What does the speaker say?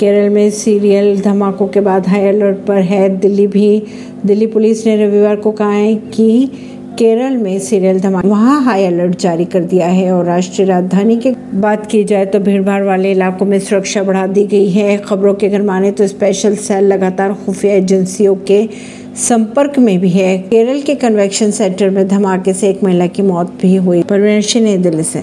केरल में सीरियल धमाकों के बाद हाई अलर्ट पर है। दिल्ली भी, दिल्ली पुलिस ने रविवार को कहा है कि केरल में सीरियल धमाके, वहाँ हाई अलर्ट जारी कर दिया है और राष्ट्रीय राजधानी की बात की जाए तो भीड़भाड़ वाले इलाकों में सुरक्षा बढ़ा दी गई है। खबरों के अगर माने तो स्पेशल सेल लगातार खुफिया एजेंसियों के संपर्क में भी है। केरल के कन्वेंशन सेंटर में धमाके से एक महिला की मौत भी हुई। परवीन नई दिल्ली से।